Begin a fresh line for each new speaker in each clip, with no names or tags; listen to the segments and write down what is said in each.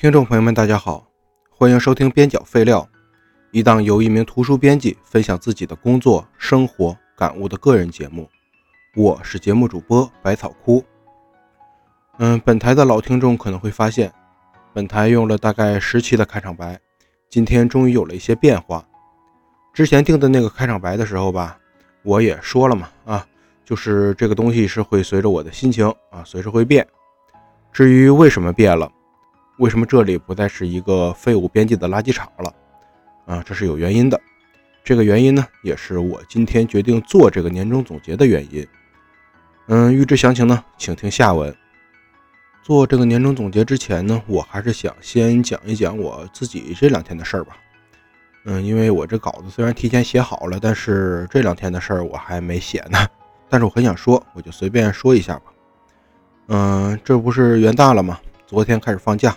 听众朋友们，大家好，欢迎收听边角废料，一档由一名图书编辑分享自己的工作、生活感悟的个人节目。我是节目主播百草枯。嗯，本台的老听众可能会发现，本台用了大概十期的开场白，今天终于有了一些变化。之前定的那个开场白的时候吧，我也说了嘛，啊，就是这个东西是会随着我的心情啊，随时会变。至于为什么变了？为什么这里不再是一个废物编辑的垃圾场了？啊，这是有原因的。这个原因呢，也是我今天决定做这个年终总结的原因。嗯，预知详情呢，请听下文。做这个年终总结之前呢，我还是想先讲一讲我自己这两天的事儿吧。嗯，因为我这稿子虽然提前写好了，但是这两天的事儿我还没写呢。但是我很想说，我就随便说一下吧。嗯，这不是元旦了吗？昨天开始放假。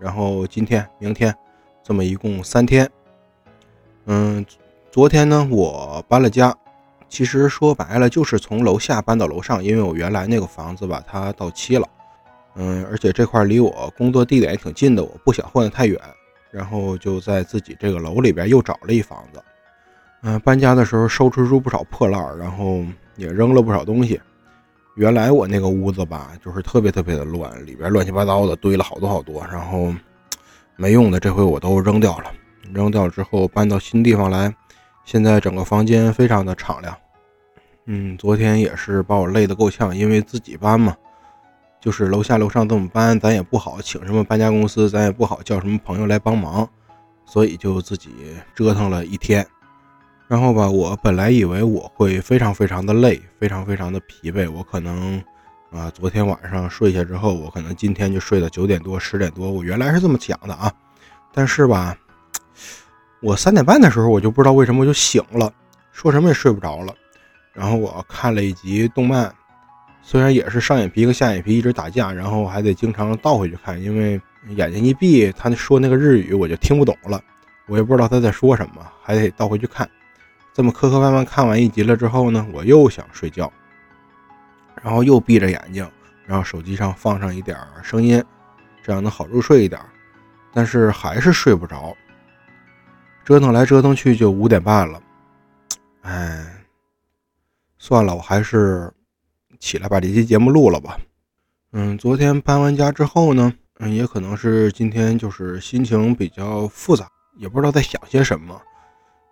然后今天、明天，这么一共三天。嗯，昨天呢，我搬了家。其实说白了，就是从楼下搬到楼上，因为我原来那个房子吧，它到期了。嗯，而且这块离我工作地点也挺近的，我不想换得太远。然后就在自己这个楼里边又找了一房子。嗯，搬家的时候收拾出不少破烂，然后也扔了不少东西。原来我那个屋子吧，就是特别特别的乱，里边乱七八糟的堆了好多好多，然后没用的这回我都扔掉了。扔掉之后搬到新地方来，现在整个房间非常的敞亮。嗯，昨天也是把我累得够呛，因为自己搬嘛，就是楼下楼上这么搬，咱也不好请什么搬家公司，咱也不好叫什么朋友来帮忙，所以就自己折腾了一天。然后吧，我本来以为我会非常非常的累，非常非常的疲惫。我可能啊，昨天晚上睡下之后，我可能今天就睡到九点多、十点多。我原来是这么想的啊，但是吧，我三点半的时候，我就不知道为什么我就醒了，说什么也睡不着了。然后我看了一集动漫，虽然也是上眼皮和下眼皮一直打架，然后还得经常倒回去看，因为眼睛一闭，他说那个日语我就听不懂了，我也不知道他在说什么，还得倒回去看。这么磕磕绊绊看完一集了之后呢，我又想睡觉，然后又闭着眼睛，然后手机上放上一点声音，这样能好入睡一点，但是还是睡不着。折腾来折腾去就五点半了，哎，算了，我还是起来把这期节目录了吧。嗯，昨天搬完家之后呢，嗯，也可能是今天就是心情比较复杂，也不知道在想些什么。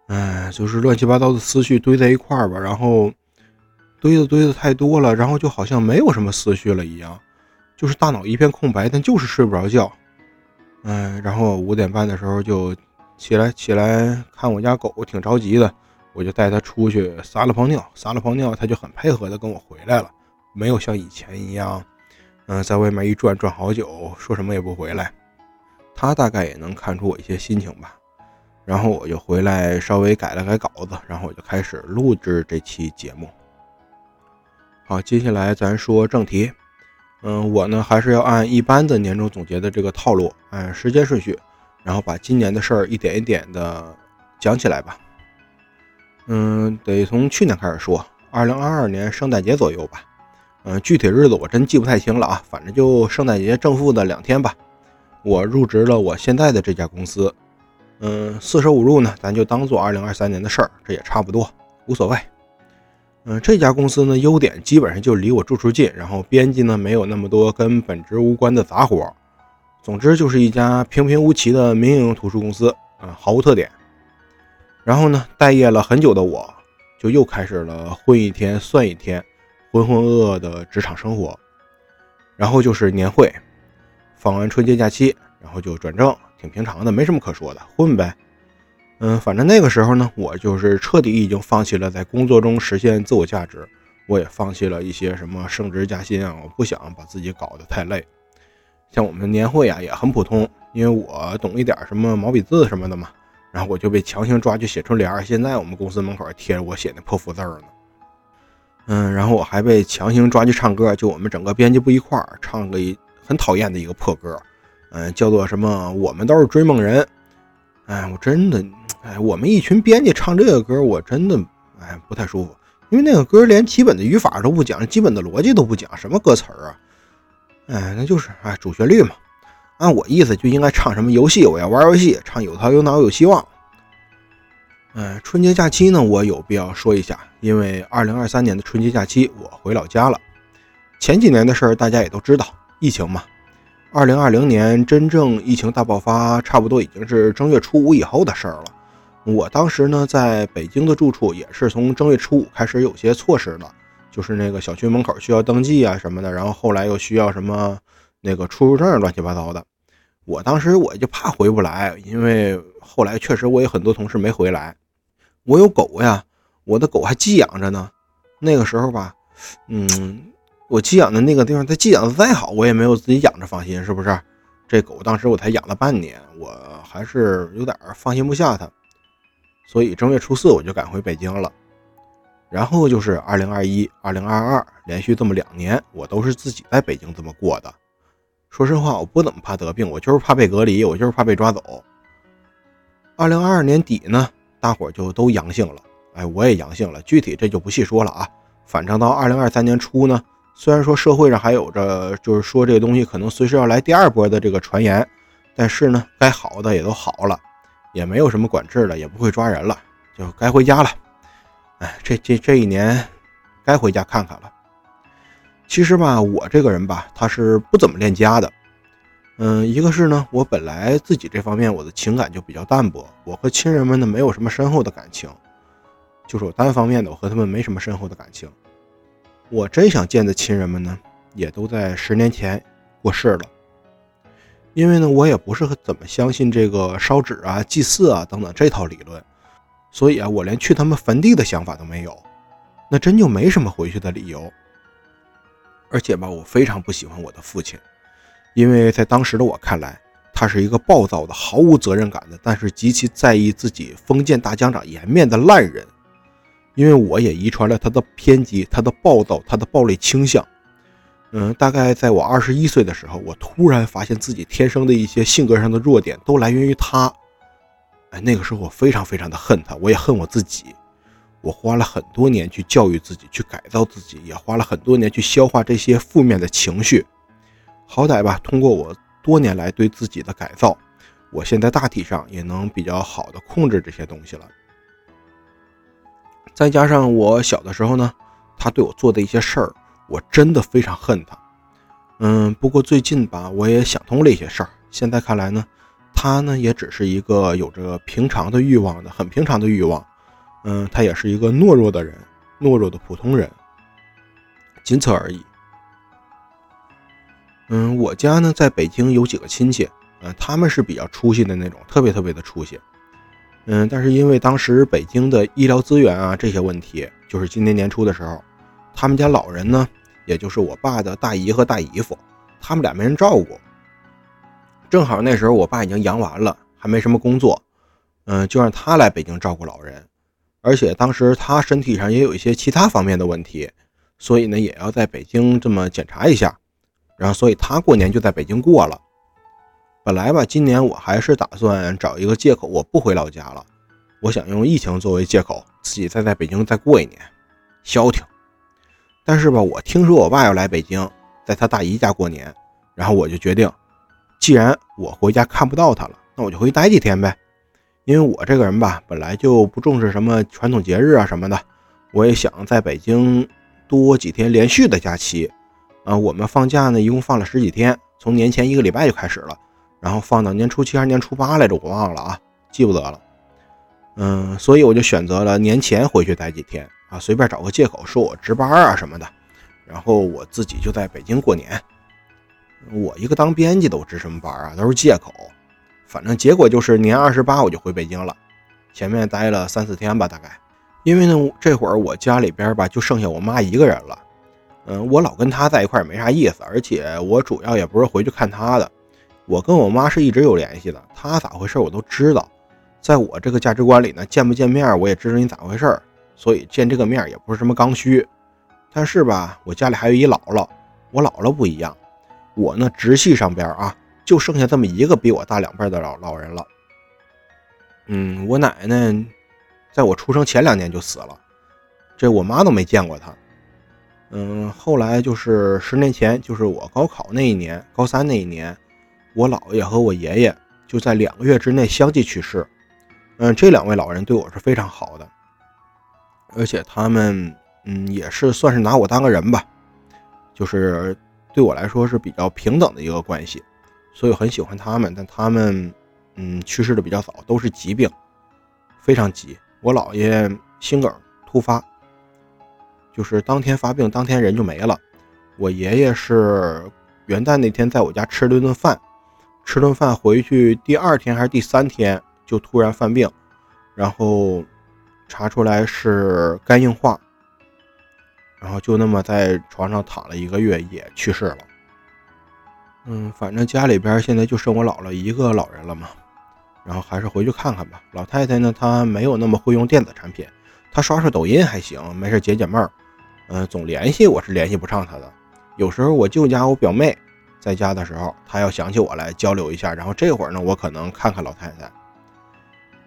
哎，就是乱七八糟的思绪堆在一块儿吧，然后堆的堆的太多了，然后就好像没有什么思绪了一样，就是大脑一片空白，但就是睡不着觉。嗯，然后五点半的时候就起来起来看我家狗，挺着急的，我就带它出去撒了泡尿，撒了泡尿，它就很配合的跟我回来了，没有像以前一样，嗯，在外面一转转好久，说什么也不回来。它大概也能看出我一些心情吧。然后我就回来稍微改了改稿子，然后我就开始录制这期节目。好，接下来咱说正题。嗯，我呢还是要按一般的年终总结的这个套路，按时间顺序，然后把今年的事儿一点一点的讲起来吧。嗯，得从去年开始说，二零二二年圣诞节左右吧。嗯，具体日子我真记不太清了啊，反正就圣诞节正负的两天吧。我入职了我现在的这家公司。嗯，四舍五入呢，咱就当做二零二三年的事儿，这也差不多，无所谓。嗯，这家公司呢，优点基本上就离我住处近，然后编辑呢没有那么多跟本职无关的杂活。总之就是一家平平无奇的民营图书公司，啊，毫无特点。然后呢，待业了很久的我，就又开始了混一天算一天、浑浑噩噩的职场生活。然后就是年会，放完春节假期，然后就转正。挺平常的，没什么可说的，混呗。嗯，反正那个时候呢，我就是彻底已经放弃了在工作中实现自我价值，我也放弃了一些什么升职加薪啊，我不想把自己搞得太累。像我们年会啊，也很普通，因为我懂一点什么毛笔字什么的嘛，然后我就被强行抓去写春联。现在我们公司门口贴着我写那破福字呢。嗯，然后我还被强行抓去唱歌，就我们整个编辑部一块儿唱个很讨厌的一个破歌。嗯，叫做什么？我们都是追梦人。哎，我真的，哎，我们一群编辑唱这个歌，我真的，哎，不太舒服。因为那个歌连基本的语法都不讲，基本的逻辑都不讲，什么歌词啊？哎，那就是哎主旋律嘛。按我意思就应该唱什么游戏，我要玩游戏，唱有头有脑有希望。嗯，春节假期呢，我有必要说一下，因为二零二三年的春节假期我回老家了。前几年的事儿大家也都知道，疫情嘛。二零二零年真正疫情大爆发，差不多已经是正月初五以后的事儿了。我当时呢，在北京的住处也是从正月初五开始有些措施的，就是那个小区门口需要登记啊什么的，然后后来又需要什么那个出入证乱七八糟的。我当时我就怕回不来，因为后来确实我有很多同事没回来。我有狗呀，我的狗还寄养着呢。那个时候吧，嗯。我寄养的那个地方，它寄养的再好，我也没有自己养着放心，是不是？这狗当时我才养了半年，我还是有点放心不下它，所以正月初四我就赶回北京了。然后就是二零二一、二零二二，连续这么两年，我都是自己在北京这么过的。说实话，我不怎么怕得病，我就是怕被隔离，我就是怕被抓走。二零二二年底呢，大伙就都阳性了，哎，我也阳性了，具体这就不细说了啊。反正到二零二三年初呢。虽然说社会上还有着，就是说这个东西可能随时要来第二波的这个传言，但是呢，该好的也都好了，也没有什么管制了，也不会抓人了，就该回家了。哎，这这这一年该回家看看了。其实吧，我这个人吧，他是不怎么恋家的。嗯，一个是呢，我本来自己这方面我的情感就比较淡薄，我和亲人们呢没有什么深厚的感情，就是我单方面的，我和他们没什么深厚的感情。我真想见的亲人们呢，也都在十年前过世了。因为呢，我也不是怎么相信这个烧纸啊、祭祀啊等等这套理论，所以啊，我连去他们坟地的想法都没有。那真就没什么回去的理由。而且吧，我非常不喜欢我的父亲，因为在当时的我看来，他是一个暴躁的、毫无责任感的，但是极其在意自己封建大疆长颜面的烂人。因为我也遗传了他的偏激、他的暴躁、他的暴力倾向。嗯，大概在我二十一岁的时候，我突然发现自己天生的一些性格上的弱点都来源于他。哎，那个时候我非常非常的恨他，我也恨我自己。我花了很多年去教育自己，去改造自己，也花了很多年去消化这些负面的情绪。好歹吧，通过我多年来对自己的改造，我现在大体上也能比较好的控制这些东西了。再加上我小的时候呢，他对我做的一些事儿，我真的非常恨他。嗯，不过最近吧，我也想通了一些事儿。现在看来呢，他呢也只是一个有着平常的欲望的，很平常的欲望。嗯，他也是一个懦弱的人，懦弱的普通人，仅此而已。嗯，我家呢在北京有几个亲戚，嗯，他们是比较出息的那种，特别特别的出息。嗯，但是因为当时北京的医疗资源啊这些问题，就是今年年初的时候，他们家老人呢，也就是我爸的大姨和大姨夫，他们俩没人照顾。正好那时候我爸已经阳完了，还没什么工作，嗯，就让他来北京照顾老人。而且当时他身体上也有一些其他方面的问题，所以呢也要在北京这么检查一下。然后所以他过年就在北京过了。本来吧，今年我还是打算找一个借口，我不回老家了。我想用疫情作为借口，自己再在北京再过一年，消停。但是吧，我听说我爸要来北京，在他大姨家过年，然后我就决定，既然我回家看不到他了，那我就回去待几天呗。因为我这个人吧，本来就不重视什么传统节日啊什么的，我也想在北京多几天连续的假期。啊，我们放假呢，一共放了十几天，从年前一个礼拜就开始了。然后放到年初七还是年初八来着，我忘了啊，记不得了。嗯，所以我就选择了年前回去待几天啊，随便找个借口说我值班啊什么的，然后我自己就在北京过年。我一个当编辑都值什么班啊，都是借口。反正结果就是年二十八我就回北京了，前面待了三四天吧，大概。因为呢，这会儿我家里边吧就剩下我妈一个人了。嗯，我老跟她在一块也没啥意思，而且我主要也不是回去看她的。我跟我妈是一直有联系的，她咋回事我都知道。在我这个价值观里呢，见不见面我也知道你咋回事，所以见这个面也不是什么刚需。但是吧，我家里还有一姥姥，我姥姥不一样，我呢直系上边啊，就剩下这么一个比我大两辈的老老人了。嗯，我奶奶在我出生前两年就死了，这我妈都没见过她。嗯，后来就是十年前，就是我高考那一年，高三那一年。我姥爷和我爷爷就在两个月之内相继去世。嗯，这两位老人对我是非常好的，而且他们嗯也是算是拿我当个人吧，就是对我来说是比较平等的一个关系，所以很喜欢他们。但他们嗯去世的比较早，都是疾病，非常急。我姥爷心梗突发，就是当天发病，当天人就没了。我爷爷是元旦那天在我家吃了顿饭，吃顿饭回去第二天还是第三天。就突然犯病，然后查出来是肝硬化，然后就那么在床上躺了一个月，也去世了。嗯，反正家里边现在就剩我姥姥一个老人了嘛，然后还是回去看看吧。老太太呢，她没有那么会用电子产品，她刷刷抖音还行，没事解解闷儿。嗯，总联系我是联系不上她的。有时候我舅家我表妹在家的时候，她要想起我来交流一下，然后这会儿呢，我可能看看老太太。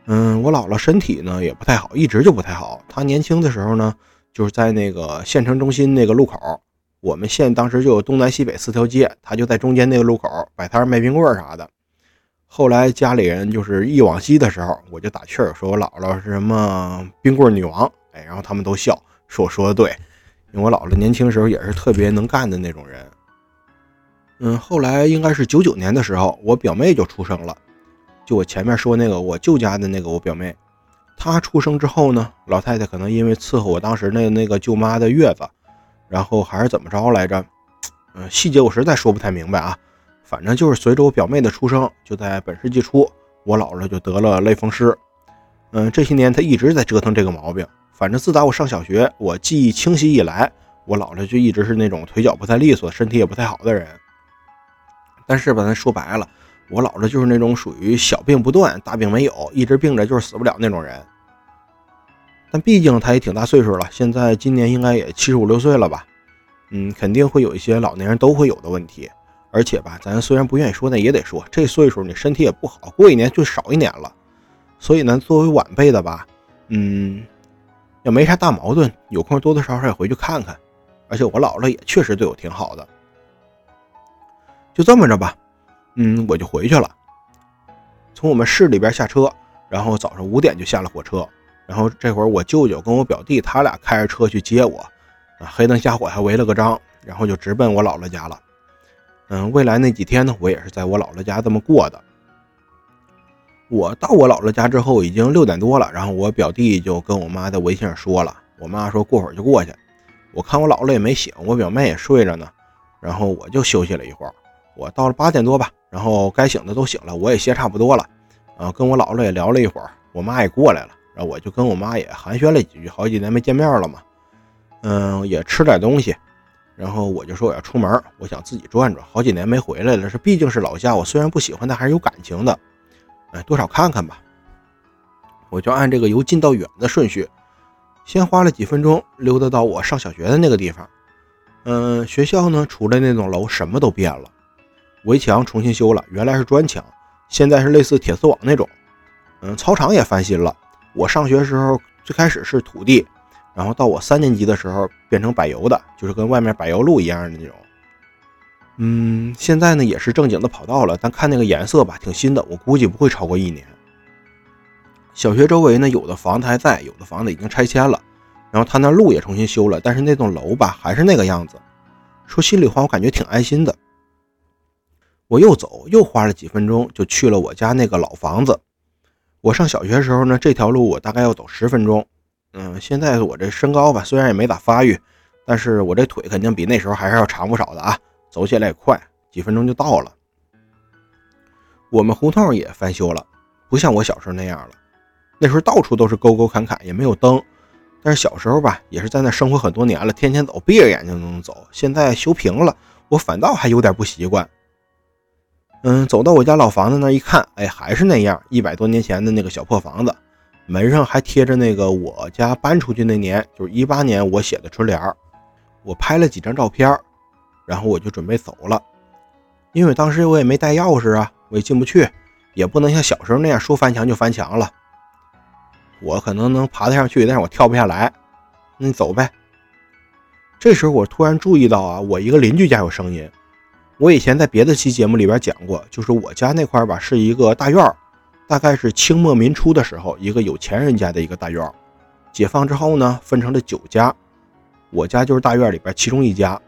嗯，我姥姥身体呢也不太好，一直就不太好。她年轻的时候呢，就是在那个县城中心那个路口，我们县当时就有东南西北四条街，她就在中间那个路口摆摊卖冰棍啥的。后来家里人就是忆往昔的时候，我就打趣儿说我姥姥是什么冰棍女王，哎，然后他们都笑，说我说的对，因为我姥姥年轻时候也是特别能干的那种人。嗯，后来应该是九九年的时候，我表妹就出生了。就我前面说那个我舅家的那个我表妹，她出生之后呢，老太太可能因为伺候我当时那那个舅妈的月子，然后还是怎么着来着？嗯，细节我实在说不太明白啊。反正就是随着我表妹的出生，就在本世纪初，我姥姥就得了类风湿。嗯，这些年她一直在折腾这个毛病。反正自打我上小学，我记忆清晰以来，我姥姥就一直是那种腿脚不太利索、身体也不太好的人。但是吧，咱说白了。我姥姥就是那种属于小病不断、大病没有，一直病着就是死不了那种人。但毕竟她也挺大岁数了，现在今年应该也七十五六岁了吧？嗯，肯定会有一些老年人都会有的问题。而且吧，咱虽然不愿意说，但也得说，这岁数你身体也不好，过一年就少一年了。所以呢，作为晚辈的吧，嗯，也没啥大矛盾，有空多多少少也回去看看。而且我姥姥也确实对我挺好的。就这么着吧。嗯，我就回去了。从我们市里边下车，然后早上五点就下了火车。然后这会儿我舅舅跟我表弟他俩开着车去接我，啊，黑灯瞎火还围了个章，然后就直奔我姥姥家了。嗯，未来那几天呢，我也是在我姥姥家这么过的。我到我姥姥家之后已经六点多了，然后我表弟就跟我妈在微信上说了，我妈说过会儿就过去。我看我姥姥也没醒，我表妹也睡着呢，然后我就休息了一会儿。我到了八点多吧，然后该醒的都醒了，我也歇差不多了，啊，跟我姥姥也聊了一会儿，我妈也过来了，然后我就跟我妈也寒暄了几句，好几年没见面了嘛，嗯，也吃点东西，然后我就说我要出门，我想自己转转，好几年没回来了，这毕竟是老家，我虽然不喜欢，但还是有感情的，哎，多少看看吧。我就按这个由近到远的顺序，先花了几分钟溜达到我上小学的那个地方，嗯，学校呢，除了那栋楼，什么都变了。围墙重新修了，原来是砖墙，现在是类似铁丝网那种。嗯，操场也翻新了。我上学时候最开始是土地，然后到我三年级的时候变成柏油的，就是跟外面柏油路一样的那种。嗯，现在呢也是正经的跑道了，但看那个颜色吧，挺新的，我估计不会超过一年。小学周围呢，有的房子还在，有的房子已经拆迁了，然后他那路也重新修了，但是那栋楼吧还是那个样子。说心里话，我感觉挺安心的。我又走，又花了几分钟，就去了我家那个老房子。我上小学时候呢，这条路我大概要走十分钟。嗯，现在我这身高吧，虽然也没咋发育，但是我这腿肯定比那时候还是要长不少的啊，走起来也快，几分钟就到了。我们胡同也翻修了，不像我小时候那样了。那时候到处都是沟沟坎坎，也没有灯。但是小时候吧，也是在那生活很多年了，天天走，闭着眼睛都能走。现在修平了，我反倒还有点不习惯。嗯，走到我家老房子那一看，哎，还是那样，一百多年前的那个小破房子，门上还贴着那个我家搬出去那年，就是一八年我写的春联我拍了几张照片，然后我就准备走了，因为当时我也没带钥匙啊，我也进不去，也不能像小时候那样说翻墙就翻墙了。我可能能爬得上去，但是我跳不下来。那你走呗。这时候我突然注意到啊，我一个邻居家有声音。我以前在别的期节目里边讲过，就是我家那块吧是一个大院儿，大概是清末民初的时候，一个有钱人家的一个大院儿。解放之后呢，分成了九家，我家就是大院里边其中一家。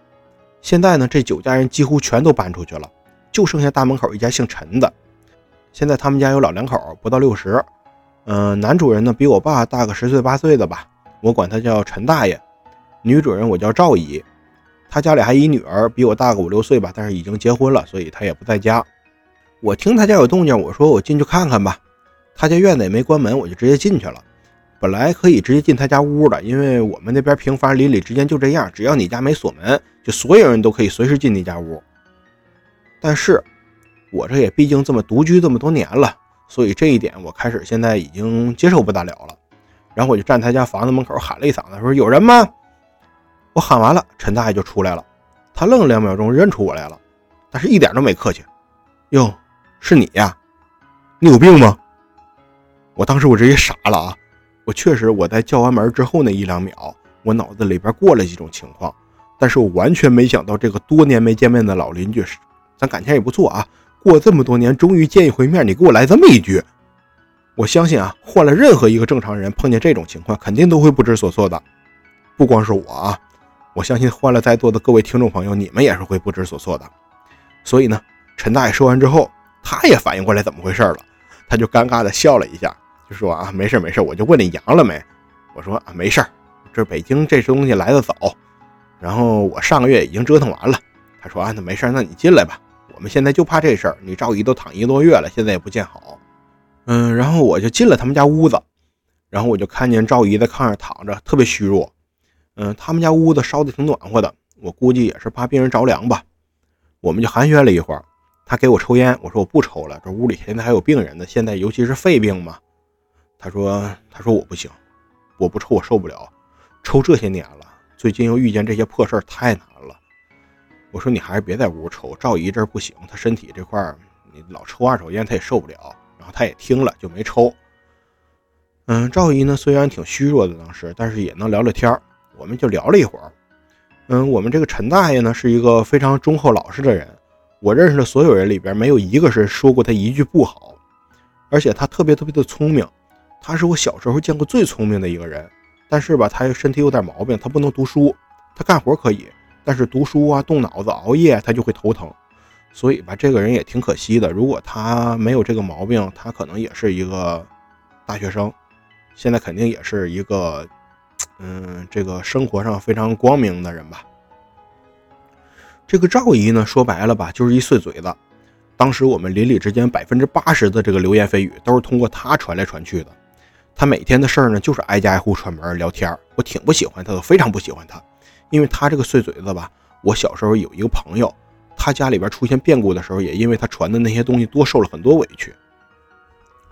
现在呢，这九家人几乎全都搬出去了，就剩下大门口一家姓陈的。现在他们家有老两口，不到六十。嗯，男主人呢比我爸大个十岁八岁的吧，我管他叫陈大爷。女主人我叫赵姨，他家里还一女儿，比我大个五六岁吧，但是已经结婚了，所以他也不在家。我听他家有动静，我说我进去看看吧。他家院子也没关门，我就直接进去了。本来可以直接进他家屋的，因为我们那边平房邻里之间就这样，只要你家没锁门。就所有人都可以随时进那家屋，但是我这也毕竟这么独居这么多年了，所以这一点我开始现在已经接受不大了了。然后我就站他家房子门口喊了一嗓子，说：“有人吗？”我喊完了，陈大爷就出来了。他愣了两秒钟，认出我来了，但是一点都没客气。“哟，是你呀？你有病吗？”我当时我直接傻了啊！我确实我在叫完门之后那一两秒，我脑子里边过了几种情况。但是我完全没想到，这个多年没见面的老邻居，咱感情也不错啊。过这么多年，终于见一回面，你给我来这么一句，我相信啊，换了任何一个正常人，碰见这种情况，肯定都会不知所措的。不光是我啊，我相信换了在座的各位听众朋友，你们也是会不知所措的。所以呢，陈大爷说完之后，他也反应过来怎么回事了，他就尴尬的笑了一下，就说啊，没事没事，我就问你阳了没？我说啊，没事儿这北京这东西来的早。然后我上个月已经折腾完了，他说啊，那没事，那你进来吧。我们现在就怕这事儿，你赵姨都躺一个多月了，现在也不见好。嗯，然后我就进了他们家屋子，然后我就看见赵姨在炕上躺着，特别虚弱。嗯，他们家屋子烧的挺暖和的，我估计也是怕病人着凉吧。我们就寒暄了一会儿，他给我抽烟，我说我不抽了，这屋里现在还有病人呢，现在尤其是肺病嘛。他说他说我不行，我不抽我受不了，抽这些年了。最近又遇见这些破事儿，太难了。我说你还是别在屋抽，赵姨这不行，她身体这块儿，你老抽二手烟，她也受不了。然后她也听了，就没抽。嗯，赵姨呢，虽然挺虚弱的当时，但是也能聊聊天儿。我们就聊了一会儿。嗯，我们这个陈大爷呢，是一个非常忠厚老实的人。我认识的所有人里边，没有一个是说过他一句不好。而且他特别特别的聪明，他是我小时候见过最聪明的一个人。但是吧，他身体有点毛病，他不能读书，他干活可以，但是读书啊、动脑子、熬夜，他就会头疼。所以吧，这个人也挺可惜的。如果他没有这个毛病，他可能也是一个大学生，现在肯定也是一个，嗯，这个生活上非常光明的人吧。这个赵姨呢，说白了吧，就是一碎嘴子。当时我们邻里之间百分之八十的这个流言蜚语，都是通过她传来传去的。他每天的事儿呢，就是挨家挨户串门聊天我挺不喜欢他的，非常不喜欢他，因为他这个碎嘴子吧。我小时候有一个朋友，他家里边出现变故的时候，也因为他传的那些东西多受了很多委屈。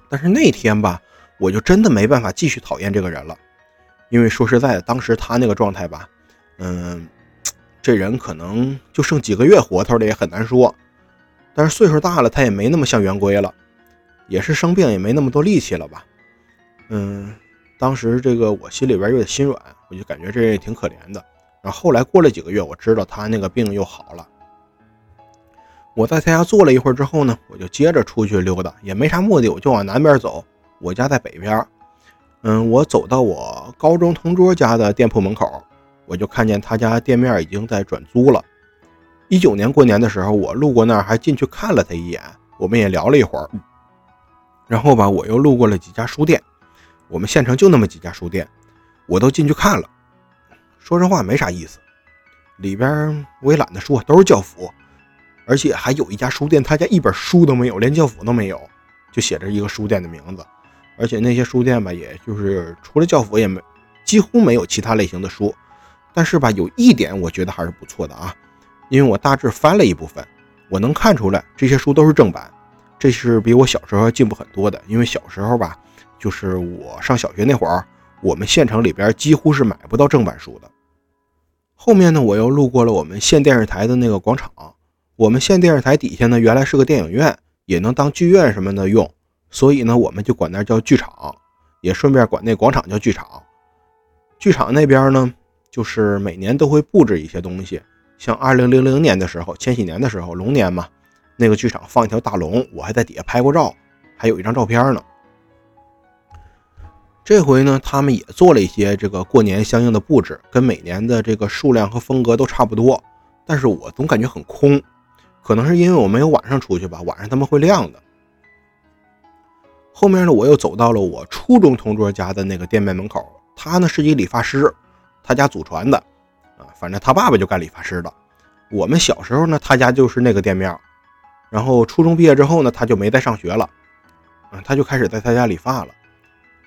但是那天吧，我就真的没办法继续讨厌这个人了，因为说实在的，当时他那个状态吧，嗯，这人可能就剩几个月活头了，也很难说。但是岁数大了，他也没那么像圆规了，也是生病也没那么多力气了吧。嗯，当时这个我心里边有点心软，我就感觉这人也挺可怜的。然后后来过了几个月，我知道他那个病又好了。我在他家坐了一会儿之后呢，我就接着出去溜达，也没啥目的，我就往南边走。我家在北边。嗯，我走到我高中同桌家的店铺门口，我就看见他家店面已经在转租了。一九年过年的时候，我路过那儿还进去看了他一眼，我们也聊了一会儿。然后吧，我又路过了几家书店。我们县城就那么几家书店，我都进去看了。说实话，没啥意思。里边我也懒得说，都是教辅，而且还有一家书店，他家一本书都没有，连教辅都没有，就写着一个书店的名字。而且那些书店吧，也就是除了教辅，也没几乎没有其他类型的书。但是吧，有一点我觉得还是不错的啊，因为我大致翻了一部分，我能看出来这些书都是正版，这是比我小时候进步很多的。因为小时候吧。就是我上小学那会儿，我们县城里边几乎是买不到正版书的。后面呢，我又路过了我们县电视台的那个广场。我们县电视台底下呢，原来是个电影院，也能当剧院什么的用，所以呢，我们就管那叫剧场，也顺便管那广场叫剧场。剧场那边呢，就是每年都会布置一些东西，像二零零零年的时候，千禧年的时候，龙年嘛，那个剧场放一条大龙，我还在底下拍过照，还有一张照片呢。这回呢，他们也做了一些这个过年相应的布置，跟每年的这个数量和风格都差不多，但是我总感觉很空，可能是因为我没有晚上出去吧，晚上他们会亮的。后面呢，我又走到了我初中同桌家的那个店面门口，他呢是一理发师，他家祖传的，啊，反正他爸爸就干理发师的。我们小时候呢，他家就是那个店面，然后初中毕业之后呢，他就没再上学了，嗯，他就开始在他家理发了。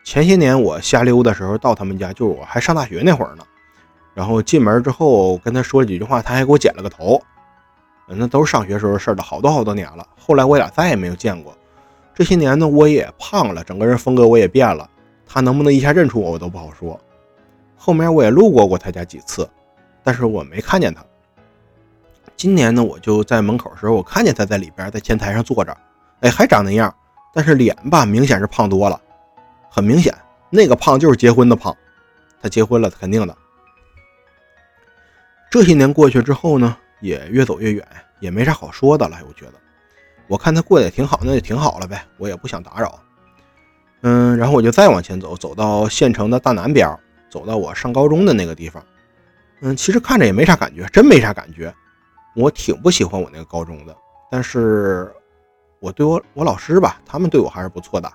前些年我瞎溜的时候到他们家，就是我还上大学那会儿呢。然后进门之后跟他说了几句话，他还给我剪了个头。那都是上学时候的事儿了，好多好多年了。后来我俩再也没有见过。这些年呢，我也胖了，整个人风格我也变了。他能不能一下认出我，我都不好说。后面我也路过过他家几次，但是我没看见他。今年呢，我就在门口时候，我看见他在里边，在前台上坐着。哎，还长那样，但是脸吧，明显是胖多了。很明显，那个胖就是结婚的胖，他结婚了，肯定的。这些年过去之后呢，也越走越远，也没啥好说的了。我觉得，我看他过得也挺好，那就挺好了呗，我也不想打扰。嗯，然后我就再往前走，走到县城的大南边，走到我上高中的那个地方。嗯，其实看着也没啥感觉，真没啥感觉。我挺不喜欢我那个高中的，但是我对我我老师吧，他们对我还是不错的。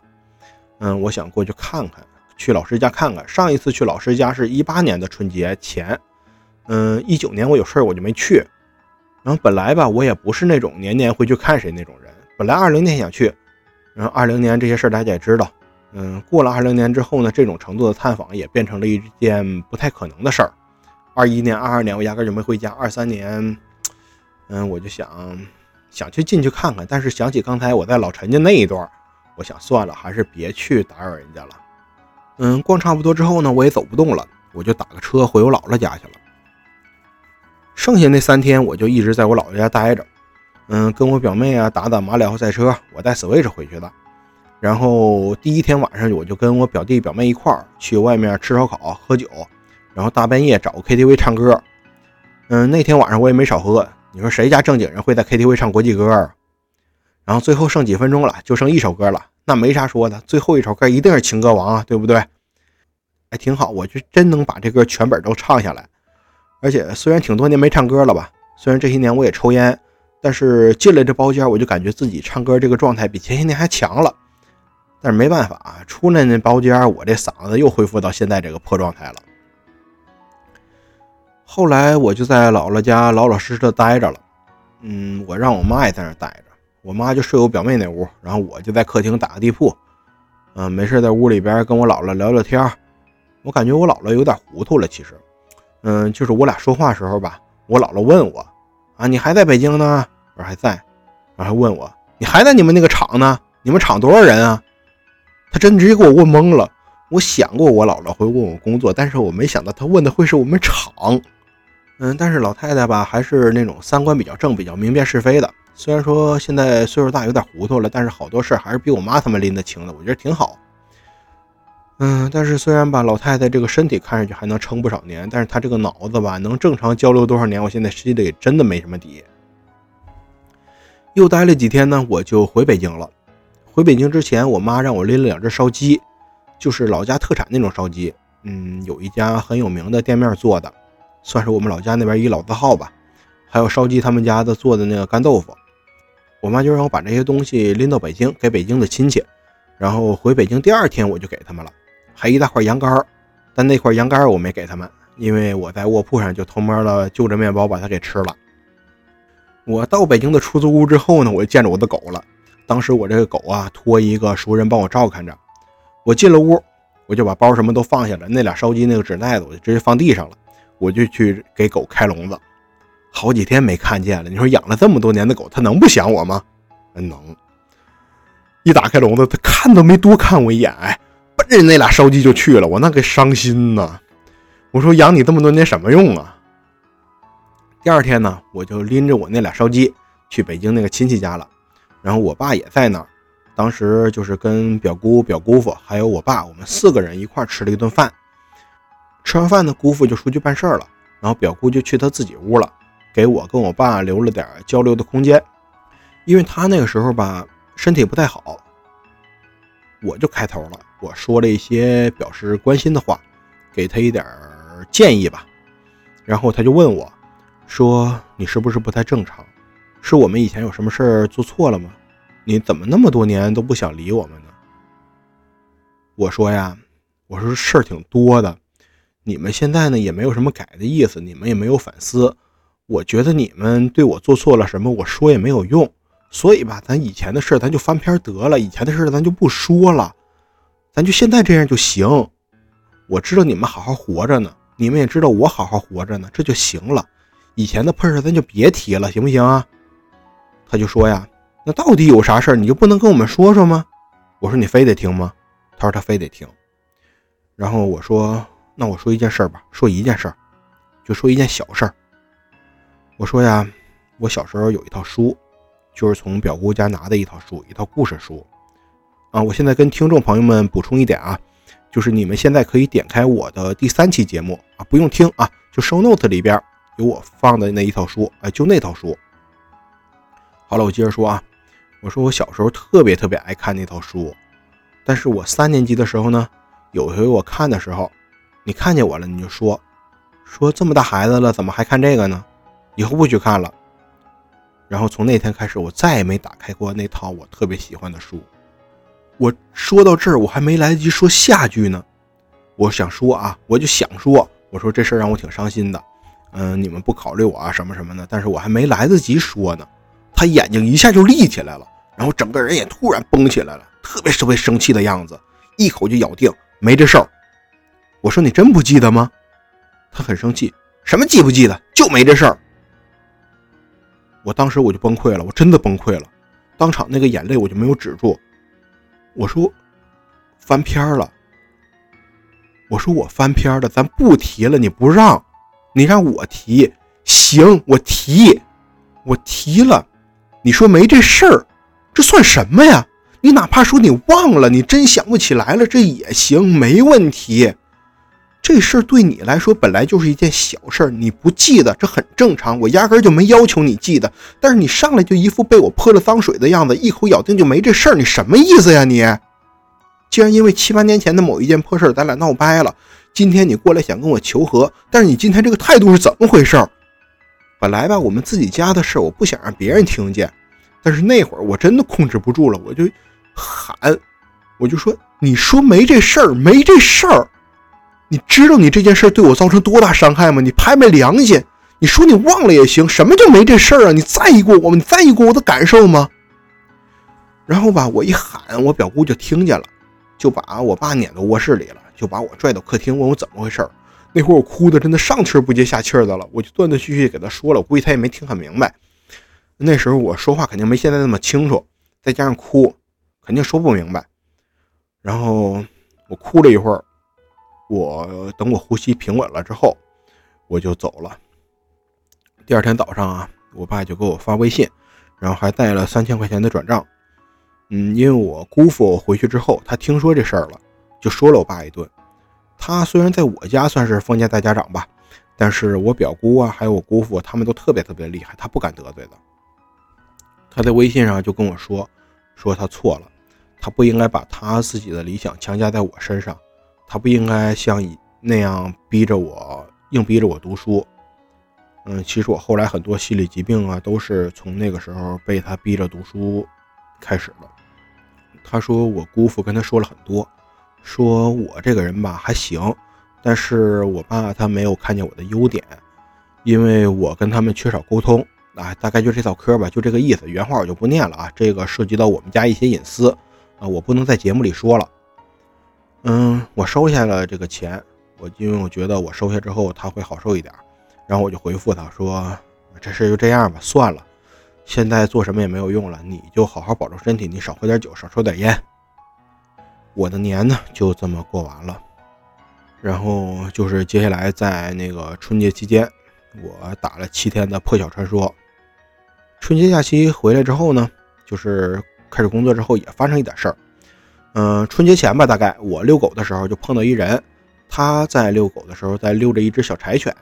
嗯，我想过去看看，去老师家看看。上一次去老师家是一八年的春节前，嗯，一九年我有事儿我就没去。然后本来吧，我也不是那种年年会去看谁那种人。本来二零年想去，然后二零年这些事儿大家也知道，嗯，过了二零年之后呢，这种程度的探访也变成了一件不太可能的事儿。二一年、二二年我压根就没回家。二三年，嗯，我就想想去进去看看，但是想起刚才我在老陈家那一段。我想算了，还是别去打扰人家了。嗯，逛差不多之后呢，我也走不动了，我就打个车回我姥姥家去了。剩下那三天，我就一直在我姥姥家待着。嗯，跟我表妹啊打打马里奥赛车，我带 Switch 回去的。然后第一天晚上，我就跟我表弟表妹一块儿去外面吃烧烤、喝酒，然后大半夜找个 KTV 唱歌。嗯，那天晚上我也没少喝。你说谁家正经人会在 KTV 唱国际歌？然后最后剩几分钟了，就剩一首歌了，那没啥说的，最后一首歌一定是情歌王啊，对不对？还挺好，我就真能把这歌全本都唱下来。而且虽然挺多年没唱歌了吧，虽然这些年我也抽烟，但是进了这包间，我就感觉自己唱歌这个状态比前些年还强了。但是没办法，出来那包间，我这嗓子又恢复到现在这个破状态了。后来我就在姥姥家老老实实的待着了，嗯，我让我妈也在那待着。我妈就睡我表妹那屋，然后我就在客厅打个地铺，嗯，没事在屋里边跟我姥姥聊聊天我感觉我姥姥有点糊涂了，其实，嗯，就是我俩说话时候吧，我姥姥问我啊，你还在北京呢？我说还在，然后还问我，你还在你们那个厂呢？你们厂多少人啊？他真直接给我问懵了。我想过我姥姥会问我工作，但是我没想到他问的会是我们厂。嗯，但是老太太吧，还是那种三观比较正、比较明辨是非的。虽然说现在岁数大有点糊涂了，但是好多事儿还是比我妈他们拎得清的，我觉得挺好。嗯，但是虽然吧，老太太这个身体看上去还能撑不少年，但是她这个脑子吧，能正常交流多少年，我现在心里真的没什么底。又待了几天呢，我就回北京了。回北京之前，我妈让我拎了两只烧鸡，就是老家特产那种烧鸡。嗯，有一家很有名的店面做的，算是我们老家那边一老字号吧。还有烧鸡他们家的做的那个干豆腐。我妈就让我把这些东西拎到北京给北京的亲戚，然后回北京第二天我就给他们了，还一大块羊肝儿但那块羊肝儿我没给他们，因为我在卧铺上就偷摸的就着面包把它给吃了。我到北京的出租屋之后呢，我就见着我的狗了。当时我这个狗啊，托一个熟人帮我照看着。我进了屋，我就把包什么都放下了，那俩烧鸡那个纸袋子我就直接放地上了，我就去给狗开笼子。好几天没看见了，你说养了这么多年的狗，它能不想我吗？能。一打开笼子，它看都没多看我一眼，哎，奔着那俩烧鸡就去了。我那个伤心呐！我说养你这么多年什么用啊？第二天呢，我就拎着我那俩烧鸡去北京那个亲戚家了，然后我爸也在那儿。当时就是跟表姑、表姑父还有我爸，我们四个人一块吃了一顿饭。吃完饭呢，姑父就出去办事儿了，然后表姑就去他自己屋了。给我跟我爸留了点交流的空间，因为他那个时候吧身体不太好，我就开头了，我说了一些表示关心的话，给他一点建议吧，然后他就问我，说你是不是不太正常？是我们以前有什么事儿做错了吗？你怎么那么多年都不想理我们呢？我说呀，我说事儿挺多的，你们现在呢也没有什么改的意思，你们也没有反思。我觉得你们对我做错了什么，我说也没有用，所以吧，咱以前的事儿咱就翻篇得了，以前的事儿咱就不说了，咱就现在这样就行。我知道你们好好活着呢，你们也知道我好好活着呢，这就行了。以前的破事咱就别提了，行不行啊？他就说呀，那到底有啥事儿，你就不能跟我们说说吗？我说你非得听吗？他说他非得听。然后我说，那我说一件事儿吧，说一件事儿，就说一件小事儿。我说呀，我小时候有一套书，就是从表姑家拿的一套书，一套故事书。啊，我现在跟听众朋友们补充一点啊，就是你们现在可以点开我的第三期节目啊，不用听啊，就 show note 里边有我放的那一套书，哎，就那套书。好了，我接着说啊，我说我小时候特别特别爱看那套书，但是我三年级的时候呢，有一回我看的时候，你看见我了，你就说，说这么大孩子了，怎么还看这个呢？以后不许看了。然后从那天开始，我再也没打开过那套我特别喜欢的书。我说到这儿，我还没来得及说下句呢。我想说啊，我就想说，我说这事儿让我挺伤心的。嗯，你们不考虑我啊，什么什么的。但是我还没来得及说呢，他眼睛一下就立起来了，然后整个人也突然绷起来了，特别特别生气的样子，一口就咬定没这事儿。我说你真不记得吗？他很生气，什么记不记得，就没这事儿。我当时我就崩溃了，我真的崩溃了，当场那个眼泪我就没有止住。我说翻篇了，我说我翻篇了，咱不提了，你不让，你让我提，行，我提，我提了，你说没这事儿，这算什么呀？你哪怕说你忘了，你真想不起来了，这也行，没问题。这事儿对你来说本来就是一件小事儿，你不记得这很正常。我压根就没要求你记得，但是你上来就一副被我泼了脏水的样子，一口咬定就没这事儿，你什么意思呀？你既然因为七八年前的某一件破事儿咱俩闹掰了，今天你过来想跟我求和，但是你今天这个态度是怎么回事？本来吧，我们自己家的事儿我不想让别人听见，但是那会儿我真的控制不住了，我就喊，我就说：“你说没这事儿，没这事儿。”你知道你这件事对我造成多大伤害吗？你拍拍良心，你说你忘了也行，什么叫没这事儿啊？你在意过我吗？你在意过我的感受吗？然后吧，我一喊，我表姑就听见了，就把我爸撵到卧室里了，就把我拽到客厅，问我怎么回事儿。那会儿我哭的真的上气不接下气的了，我就断断续续给他说了，我估计他也没听很明白。那时候我说话肯定没现在那么清楚，再加上哭，肯定说不明白。然后我哭了一会儿。我等我呼吸平稳了之后，我就走了。第二天早上啊，我爸就给我发微信，然后还带了三千块钱的转账。嗯，因为我姑父回去之后，他听说这事儿了，就说了我爸一顿。他虽然在我家算是封建大家长吧，但是我表姑啊，还有我姑父，他们都特别特别厉害，他不敢得罪的。他在微信上就跟我说，说他错了，他不应该把他自己的理想强加在我身上。他不应该像那样逼着我，硬逼着我读书。嗯，其实我后来很多心理疾病啊，都是从那个时候被他逼着读书开始的。他说我姑父跟他说了很多，说我这个人吧还行，但是我爸他没有看见我的优点，因为我跟他们缺少沟通。啊，大概就这套嗑吧，就这个意思。原话我就不念了啊，这个涉及到我们家一些隐私啊，我不能在节目里说了。嗯，我收下了这个钱，我因为我觉得我收下之后他会好受一点，然后我就回复他说：“这事就这样吧，算了，现在做什么也没有用了，你就好好保重身体，你少喝点酒，少抽点烟。”我的年呢就这么过完了，然后就是接下来在那个春节期间，我打了七天的破晓传说。春节假期回来之后呢，就是开始工作之后也发生一点事儿。嗯，春节前吧，大概我遛狗的时候就碰到一人，他在遛狗的时候在遛着一只小柴犬，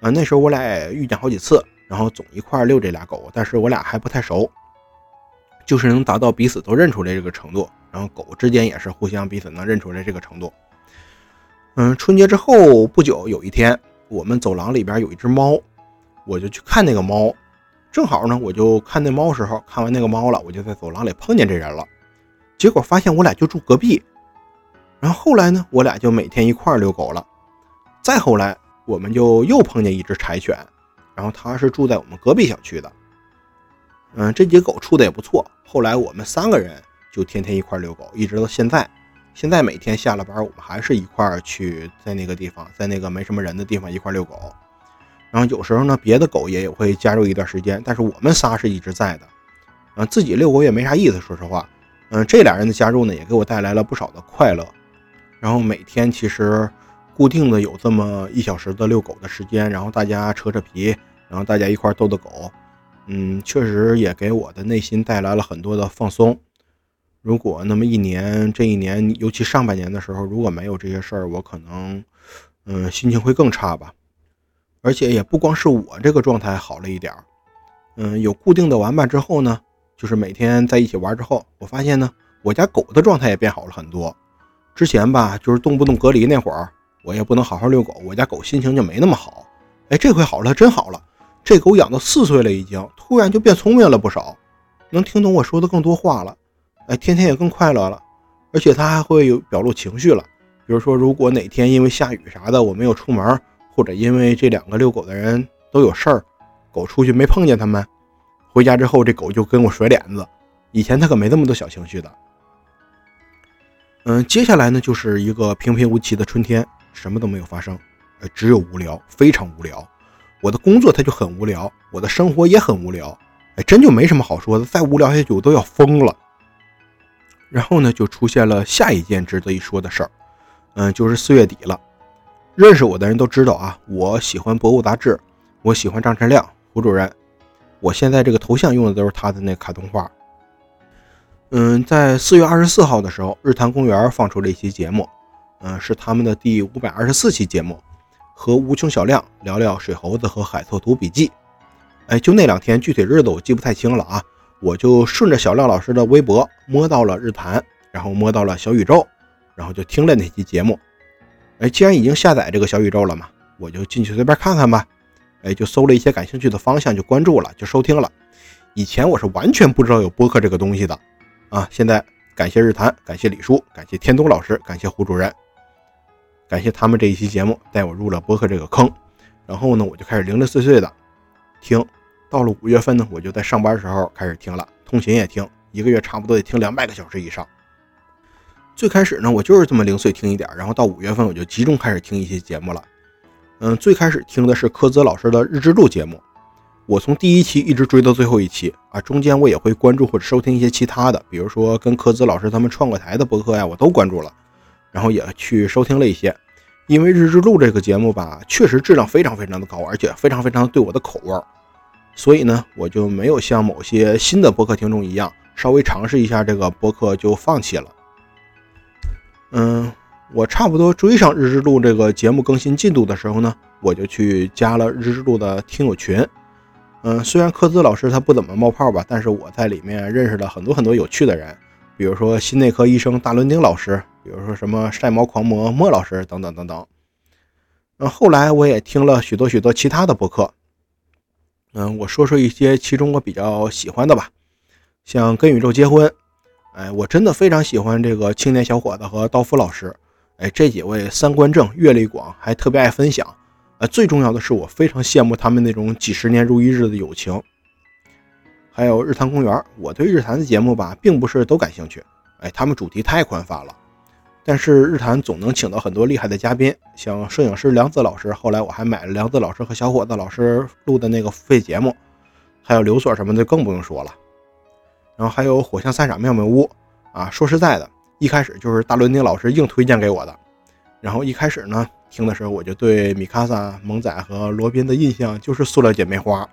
啊，那时候我俩也遇见好几次，然后总一块遛这俩狗，但是我俩还不太熟，就是能达到彼此都认出来这个程度，然后狗之间也是互相彼此能认出来这个程度。嗯，春节之后不久有一天，我们走廊里边有一只猫，我就去看那个猫，正好呢，我就看那猫时候，看完那个猫了，我就在走廊里碰见这人了，结果发现我俩就住隔壁，然后后来呢，我俩就每天一块遛狗了，再后来我们就又碰见一只柴犬。然后它是住在我们隔壁小区的，嗯，这几狗处的也不错。后来我们三个人就天天一块遛狗，一直到现在。现在每天下了班，我们还是一块去在那个地方，在那个没什么人的地方一块遛狗。然后有时候呢，别的狗也也会加入一段时间，但是我们仨是一直在的。嗯，自己遛狗也没啥意思，说实话。嗯，这俩人的加入呢，也给我带来了不少的快乐。然后每天其实。固定的有这么一小时的遛狗的时间，然后大家扯扯皮，然后大家一块逗逗狗，嗯，确实也给我的内心带来了很多的放松。如果那么一年，这一年尤其上半年的时候，如果没有这些事儿，我可能，嗯，心情会更差吧。而且也不光是我这个状态好了一点儿，嗯，有固定的玩伴之后呢，就是每天在一起玩之后，我发现呢，我家狗的状态也变好了很多。之前吧，就是动不动隔离那会儿。我也不能好好遛狗，我家狗心情就没那么好。哎，这回好了，真好了。这狗养到四岁了，已经突然就变聪明了不少，能听懂我说的更多话了。哎，天天也更快乐了，而且它还会有表露情绪了。比如说，如果哪天因为下雨啥的我没有出门，或者因为这两个遛狗的人都有事儿，狗出去没碰见他们，回家之后这狗就跟我甩脸子。以前它可没这么多小情绪的。嗯，接下来呢就是一个平平无奇的春天。什么都没有发生，呃，只有无聊，非常无聊。我的工作它就很无聊，我的生活也很无聊，哎，真就没什么好说的。再无聊下去，我都要疯了。然后呢，就出现了下一件值得一说的事儿，嗯，就是四月底了。认识我的人都知道啊，我喜欢《博物》杂志，我喜欢张晨亮胡主任。我现在这个头像用的都是他的那卡通画。嗯，在四月二十四号的时候，日坛公园放出了一期节目。嗯，是他们的第五百二十四期节目，和无穷小亮聊聊水猴子和海错图笔记。哎，就那两天，具体日子我记不太清了啊。我就顺着小亮老师的微博摸到了日坛，然后摸到了小宇宙，然后就听了那期节目。哎，既然已经下载这个小宇宙了嘛，我就进去随便看看吧。哎，就搜了一些感兴趣的方向，就关注了，就收听了。以前我是完全不知道有播客这个东西的啊。现在感谢日坛，感谢李叔，感谢天东老师，感谢胡主任。感谢他们这一期节目带我入了播客这个坑，然后呢，我就开始零零碎碎的听。到了五月份呢，我就在上班时候开始听了，通勤也听，一个月差不多得听两百个小时以上。最开始呢，我就是这么零碎听一点，然后到五月份我就集中开始听一些节目了。嗯，最开始听的是柯泽老师的日志录节目，我从第一期一直追到最后一期啊，中间我也会关注或者收听一些其他的，比如说跟柯泽老师他们创过台的播客呀，我都关注了。然后也去收听了一些，因为日志录这个节目吧，确实质量非常非常的高，而且非常非常对我的口味儿，所以呢，我就没有像某些新的播客听众一样，稍微尝试一下这个播客就放弃了。嗯，我差不多追上日志录这个节目更新进度的时候呢，我就去加了日志录的听友群。嗯，虽然科兹老师他不怎么冒泡吧，但是我在里面认识了很多很多有趣的人。比如说心内科医生大伦丁老师，比如说什么晒毛狂魔莫老师等等等等。嗯，后来我也听了许多许多其他的博客。嗯，我说说一些其中我比较喜欢的吧，像跟宇宙结婚，哎，我真的非常喜欢这个青年小伙子和刀夫老师，哎，这几位三观正、阅历广，还特别爱分享。呃，最重要的是，我非常羡慕他们那种几十年如一日的友情。还有日坛公园，我对日坛的节目吧，并不是都感兴趣。哎，他们主题太宽泛了。但是日坛总能请到很多厉害的嘉宾，像摄影师梁子老师。后来我还买了梁子老师和小伙子老师录的那个付费节目，还有刘所什么的更不用说了。然后还有火象三傻妙妙屋啊，说实在的，一开始就是大伦丁老师硬推荐给我的。然后一开始呢，听的时候我就对米卡萨、萌仔和罗宾的印象就是塑料姐妹花。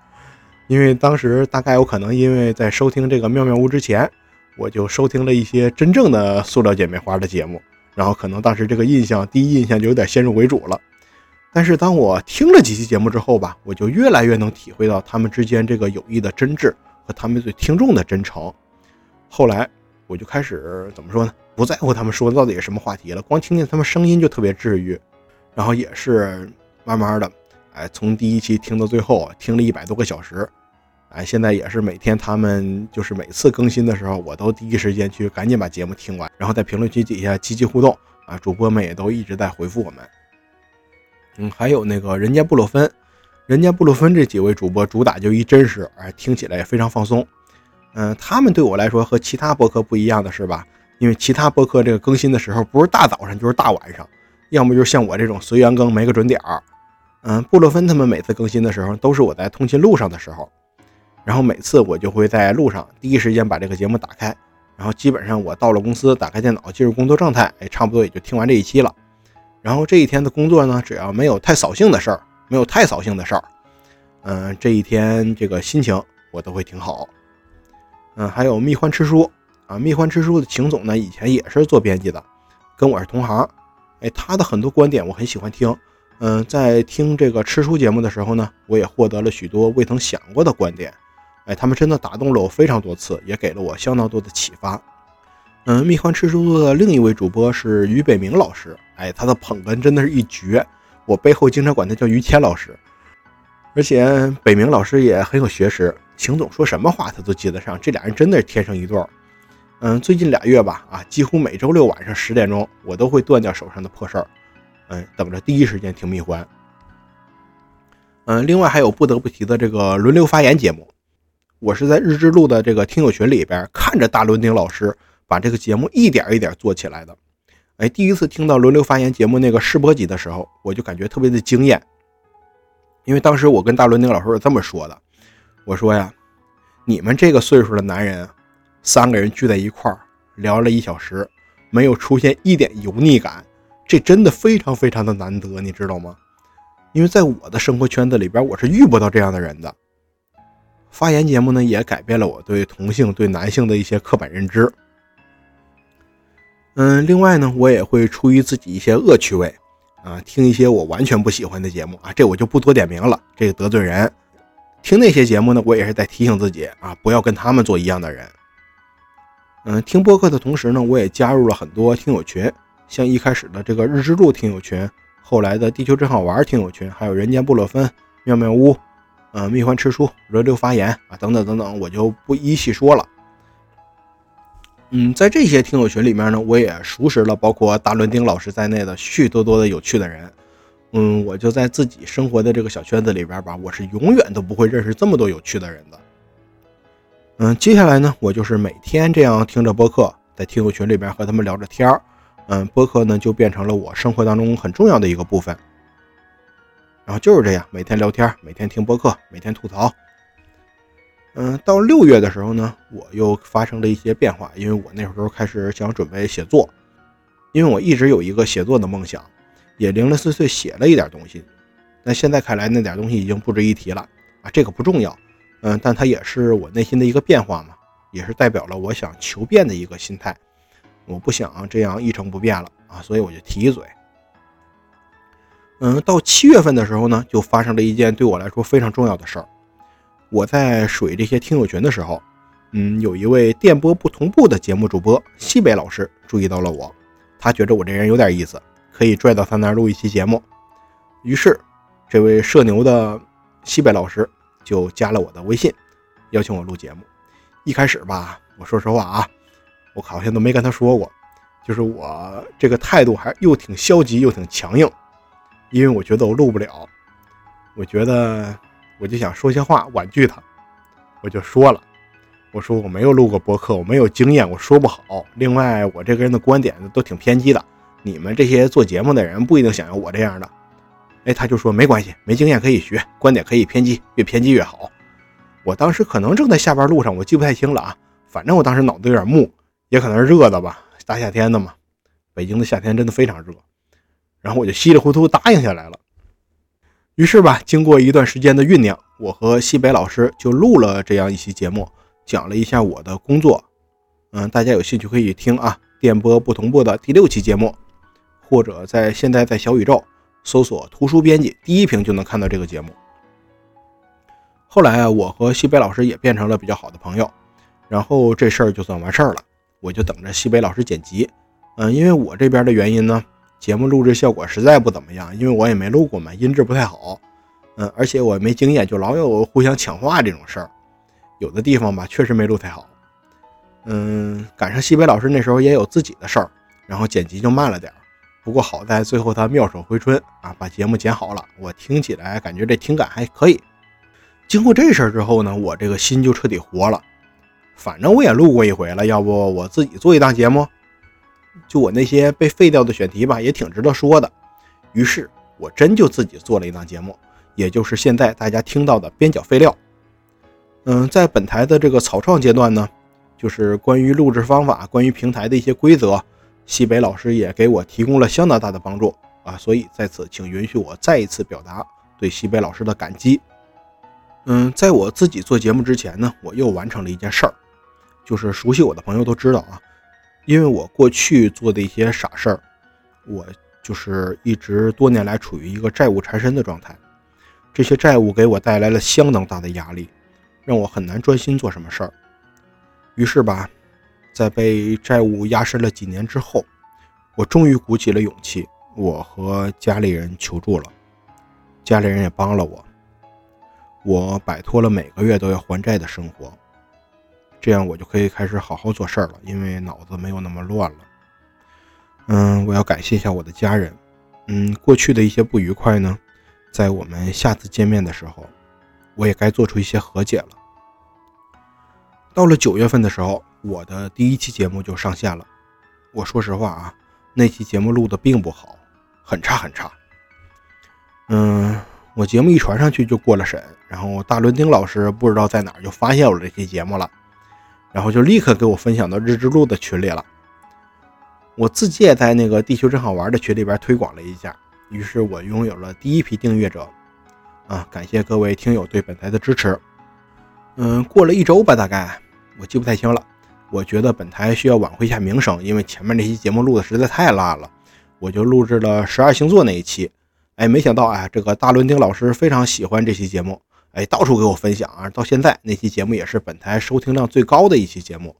因为当时大概有可能，因为在收听这个妙妙屋之前，我就收听了一些真正的塑料姐妹花的节目，然后可能当时这个印象，第一印象就有点先入为主了。但是当我听了几期节目之后吧，我就越来越能体会到他们之间这个友谊的真挚和他们对听众的真诚。后来我就开始怎么说呢？不在乎他们说的到底是什么话题了，光听见他们声音就特别治愈。然后也是慢慢的，哎，从第一期听到最后，听了一百多个小时。哎，现在也是每天他们就是每次更新的时候，我都第一时间去赶紧把节目听完，然后在评论区底下积极互动啊，主播们也都一直在回复我们。嗯，还有那个人间布洛芬，人间布洛芬这几位主播主打就一真实，哎，听起来也非常放松。嗯，他们对我来说和其他播客不一样的是吧？因为其他播客这个更新的时候不是大早上就是大晚上，要么就是像我这种随缘更没个准点儿。嗯，布洛芬他们每次更新的时候都是我在通勤路上的时候。然后每次我就会在路上第一时间把这个节目打开，然后基本上我到了公司，打开电脑进入工作状态，哎，差不多也就听完这一期了。然后这一天的工作呢，只要没有太扫兴的事儿，没有太扫兴的事儿，嗯，这一天这个心情我都会挺好。嗯，还有蜜獾吃书啊，蜜獾吃书的秦总呢，以前也是做编辑的，跟我是同行，哎，他的很多观点我很喜欢听。嗯，在听这个吃书节目的时候呢，我也获得了许多未曾想过的观点。哎，他们真的打动了我非常多次，也给了我相当多的启发。嗯，蜜獾吃书的另一位主播是于北明老师，哎，他的捧哏真的是一绝，我背后经常管他叫于谦老师。而且北明老师也很有学识，秦总说什么话他都接得上，这俩人真的是天生一对儿。嗯，最近俩月吧，啊，几乎每周六晚上十点钟，我都会断掉手上的破事儿，嗯，等着第一时间听蜜獾。嗯，另外还有不得不提的这个轮流发言节目。我是在日之路的这个听友群里边看着大伦丁老师把这个节目一点一点做起来的。哎，第一次听到轮流发言节目那个试播集的时候，我就感觉特别的惊艳。因为当时我跟大伦丁老师是这么说的：“我说呀，你们这个岁数的男人，三个人聚在一块儿聊了一小时，没有出现一点油腻感，这真的非常非常的难得，你知道吗？因为在我的生活圈子里边，我是遇不到这样的人的。”发言节目呢，也改变了我对同性、对男性的一些刻板认知。嗯，另外呢，我也会出于自己一些恶趣味，啊，听一些我完全不喜欢的节目啊，这我就不多点名了，这个得罪人。听那些节目呢，我也是在提醒自己啊，不要跟他们做一样的人。嗯，听播客的同时呢，我也加入了很多听友群，像一开始的这个日之路听友群，后来的地球真好玩听友群，还有人间布洛芬、妙妙屋。呃，蜜獾吃书、轮流发言啊，等等等等，我就不一细说了。嗯，在这些听友群里面呢，我也熟识了包括大伦丁老师在内的许许多多的有趣的人。嗯，我就在自己生活的这个小圈子里边吧，我是永远都不会认识这么多有趣的人的。嗯，接下来呢，我就是每天这样听着播客，在听友群里边和他们聊着天儿。嗯，播客呢就变成了我生活当中很重要的一个部分。然后就是这样，每天聊天，每天听播客，每天吐槽。嗯，到六月的时候呢，我又发生了一些变化，因为我那时候开始想准备写作，因为我一直有一个写作的梦想，也零零碎碎写了一点东西。但现在看来，那点东西已经不值一提了啊，这个不重要。嗯，但它也是我内心的一个变化嘛，也是代表了我想求变的一个心态。我不想这样一成不变了啊，所以我就提一嘴。嗯，到七月份的时候呢，就发生了一件对我来说非常重要的事儿。我在水这些听友群的时候，嗯，有一位电波不同步的节目主播西北老师注意到了我，他觉着我这人有点意思，可以拽到他那儿录一期节目。于是，这位社牛的西北老师就加了我的微信，邀请我录节目。一开始吧，我说实话啊，我好像都没跟他说过，就是我这个态度还又挺消极又挺强硬。因为我觉得我录不了，我觉得我就想说些话婉拒他，我就说了，我说我没有录过播客，我没有经验，我说不好。另外，我这个人的观点都挺偏激的，你们这些做节目的人不一定想要我这样的。哎，他就说没关系，没经验可以学，观点可以偏激，越偏激越好。我当时可能正在下班路上，我记不太清了啊，反正我当时脑子有点木，也可能是热的吧，大夏天的嘛，北京的夏天真的非常热。然后我就稀里糊涂答应下来了。于是吧，经过一段时间的酝酿，我和西北老师就录了这样一期节目，讲了一下我的工作。嗯，大家有兴趣可以听啊，电波不同步的第六期节目，或者在现在在小宇宙，搜索“图书编辑”，第一屏就能看到这个节目。后来啊，我和西北老师也变成了比较好的朋友，然后这事儿就算完事儿了。我就等着西北老师剪辑。嗯，因为我这边的原因呢，节目录制效果实在不怎么样，因为我也没录过嘛，音质不太好。嗯，而且我没经验，就老有互相抢话这种事儿，有的地方吧确实没录太好。嗯，赶上西北老师那时候也有自己的事儿，然后剪辑就慢了点儿。不过好在最后他妙手回春啊，把节目剪好了，我听起来感觉这听感还可以。经过这事儿之后呢，我这个心就彻底活了。反正我也录过一回了，要不我自己做一档节目？就我那些被废掉的选题吧，也挺值得说的。于是我真就自己做了一档节目，也就是现在大家听到的边角废料。嗯，在本台的这个草创阶段呢，就是关于录制方法、关于平台的一些规则，西北老师也给我提供了相当大的帮助啊。所以在此，请允许我再一次表达对西北老师的感激。嗯，在我自己做节目之前呢，我又完成了一件事儿，就是熟悉我的朋友都知道啊。因为我过去做的一些傻事儿，我就是一直多年来处于一个债务缠身的状态。这些债务给我带来了相当大的压力，让我很难专心做什么事儿。于是吧，在被债务压身了几年之后，我终于鼓起了勇气，我和家里人求助了，家里人也帮了我，我摆脱了每个月都要还债的生活。这样我就可以开始好好做事儿了，因为脑子没有那么乱了。嗯，我要感谢一下我的家人。嗯，过去的一些不愉快呢，在我们下次见面的时候，我也该做出一些和解了。到了九月份的时候，我的第一期节目就上线了。我说实话啊，那期节目录的并不好，很差很差。嗯，我节目一传上去就过了审，然后大伦丁老师不知道在哪儿就发现我这期节目了。然后就立刻给我分享到日之路的群里了。我自己也在那个地球真好玩的群里边推广了一下，于是我拥有了第一批订阅者。啊，感谢各位听友对本台的支持。嗯，过了一周吧，大概我记不太清了。我觉得本台需要挽回一下名声，因为前面那期节目录的实在太烂了，我就录制了十二星座那一期。哎，没想到啊，这个大伦丁老师非常喜欢这期节目。哎，到处给我分享啊！到现在那期节目也是本台收听量最高的一期节目。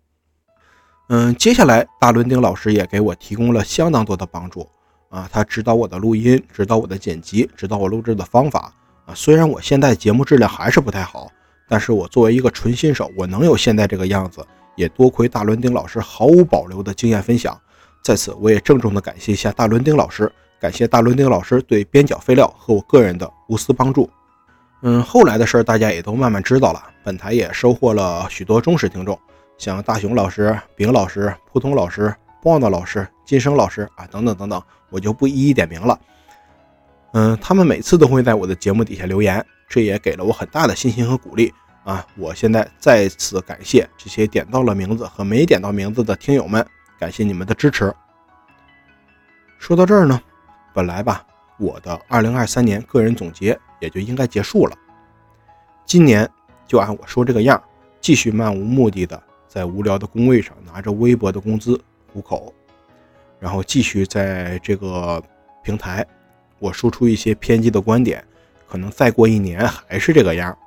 嗯，接下来大伦丁老师也给我提供了相当多的帮助啊，他指导我的录音，指导我的剪辑，指导我录制的方法啊。虽然我现在节目质量还是不太好，但是我作为一个纯新手，我能有现在这个样子，也多亏大伦丁老师毫无保留的经验分享。在此，我也郑重的感谢一下大伦丁老师，感谢大伦丁老师对边角废料和我个人的无私帮助。嗯，后来的事儿大家也都慢慢知道了。本台也收获了许多忠实听众，像大雄老师、丙老师、扑通老师、棒子老师、金生老师啊，等等等等，我就不一一点名了。嗯，他们每次都会在我的节目底下留言，这也给了我很大的信心和鼓励啊！我现在再次感谢这些点到了名字和没点到名字的听友们，感谢你们的支持。说到这儿呢，本来吧，我的2023年个人总结。也就应该结束了。今年就按我说这个样，继续漫无目的的在无聊的工位上拿着微薄的工资糊口，然后继续在这个平台我输出一些偏激的观点，可能再过一年还是这个样。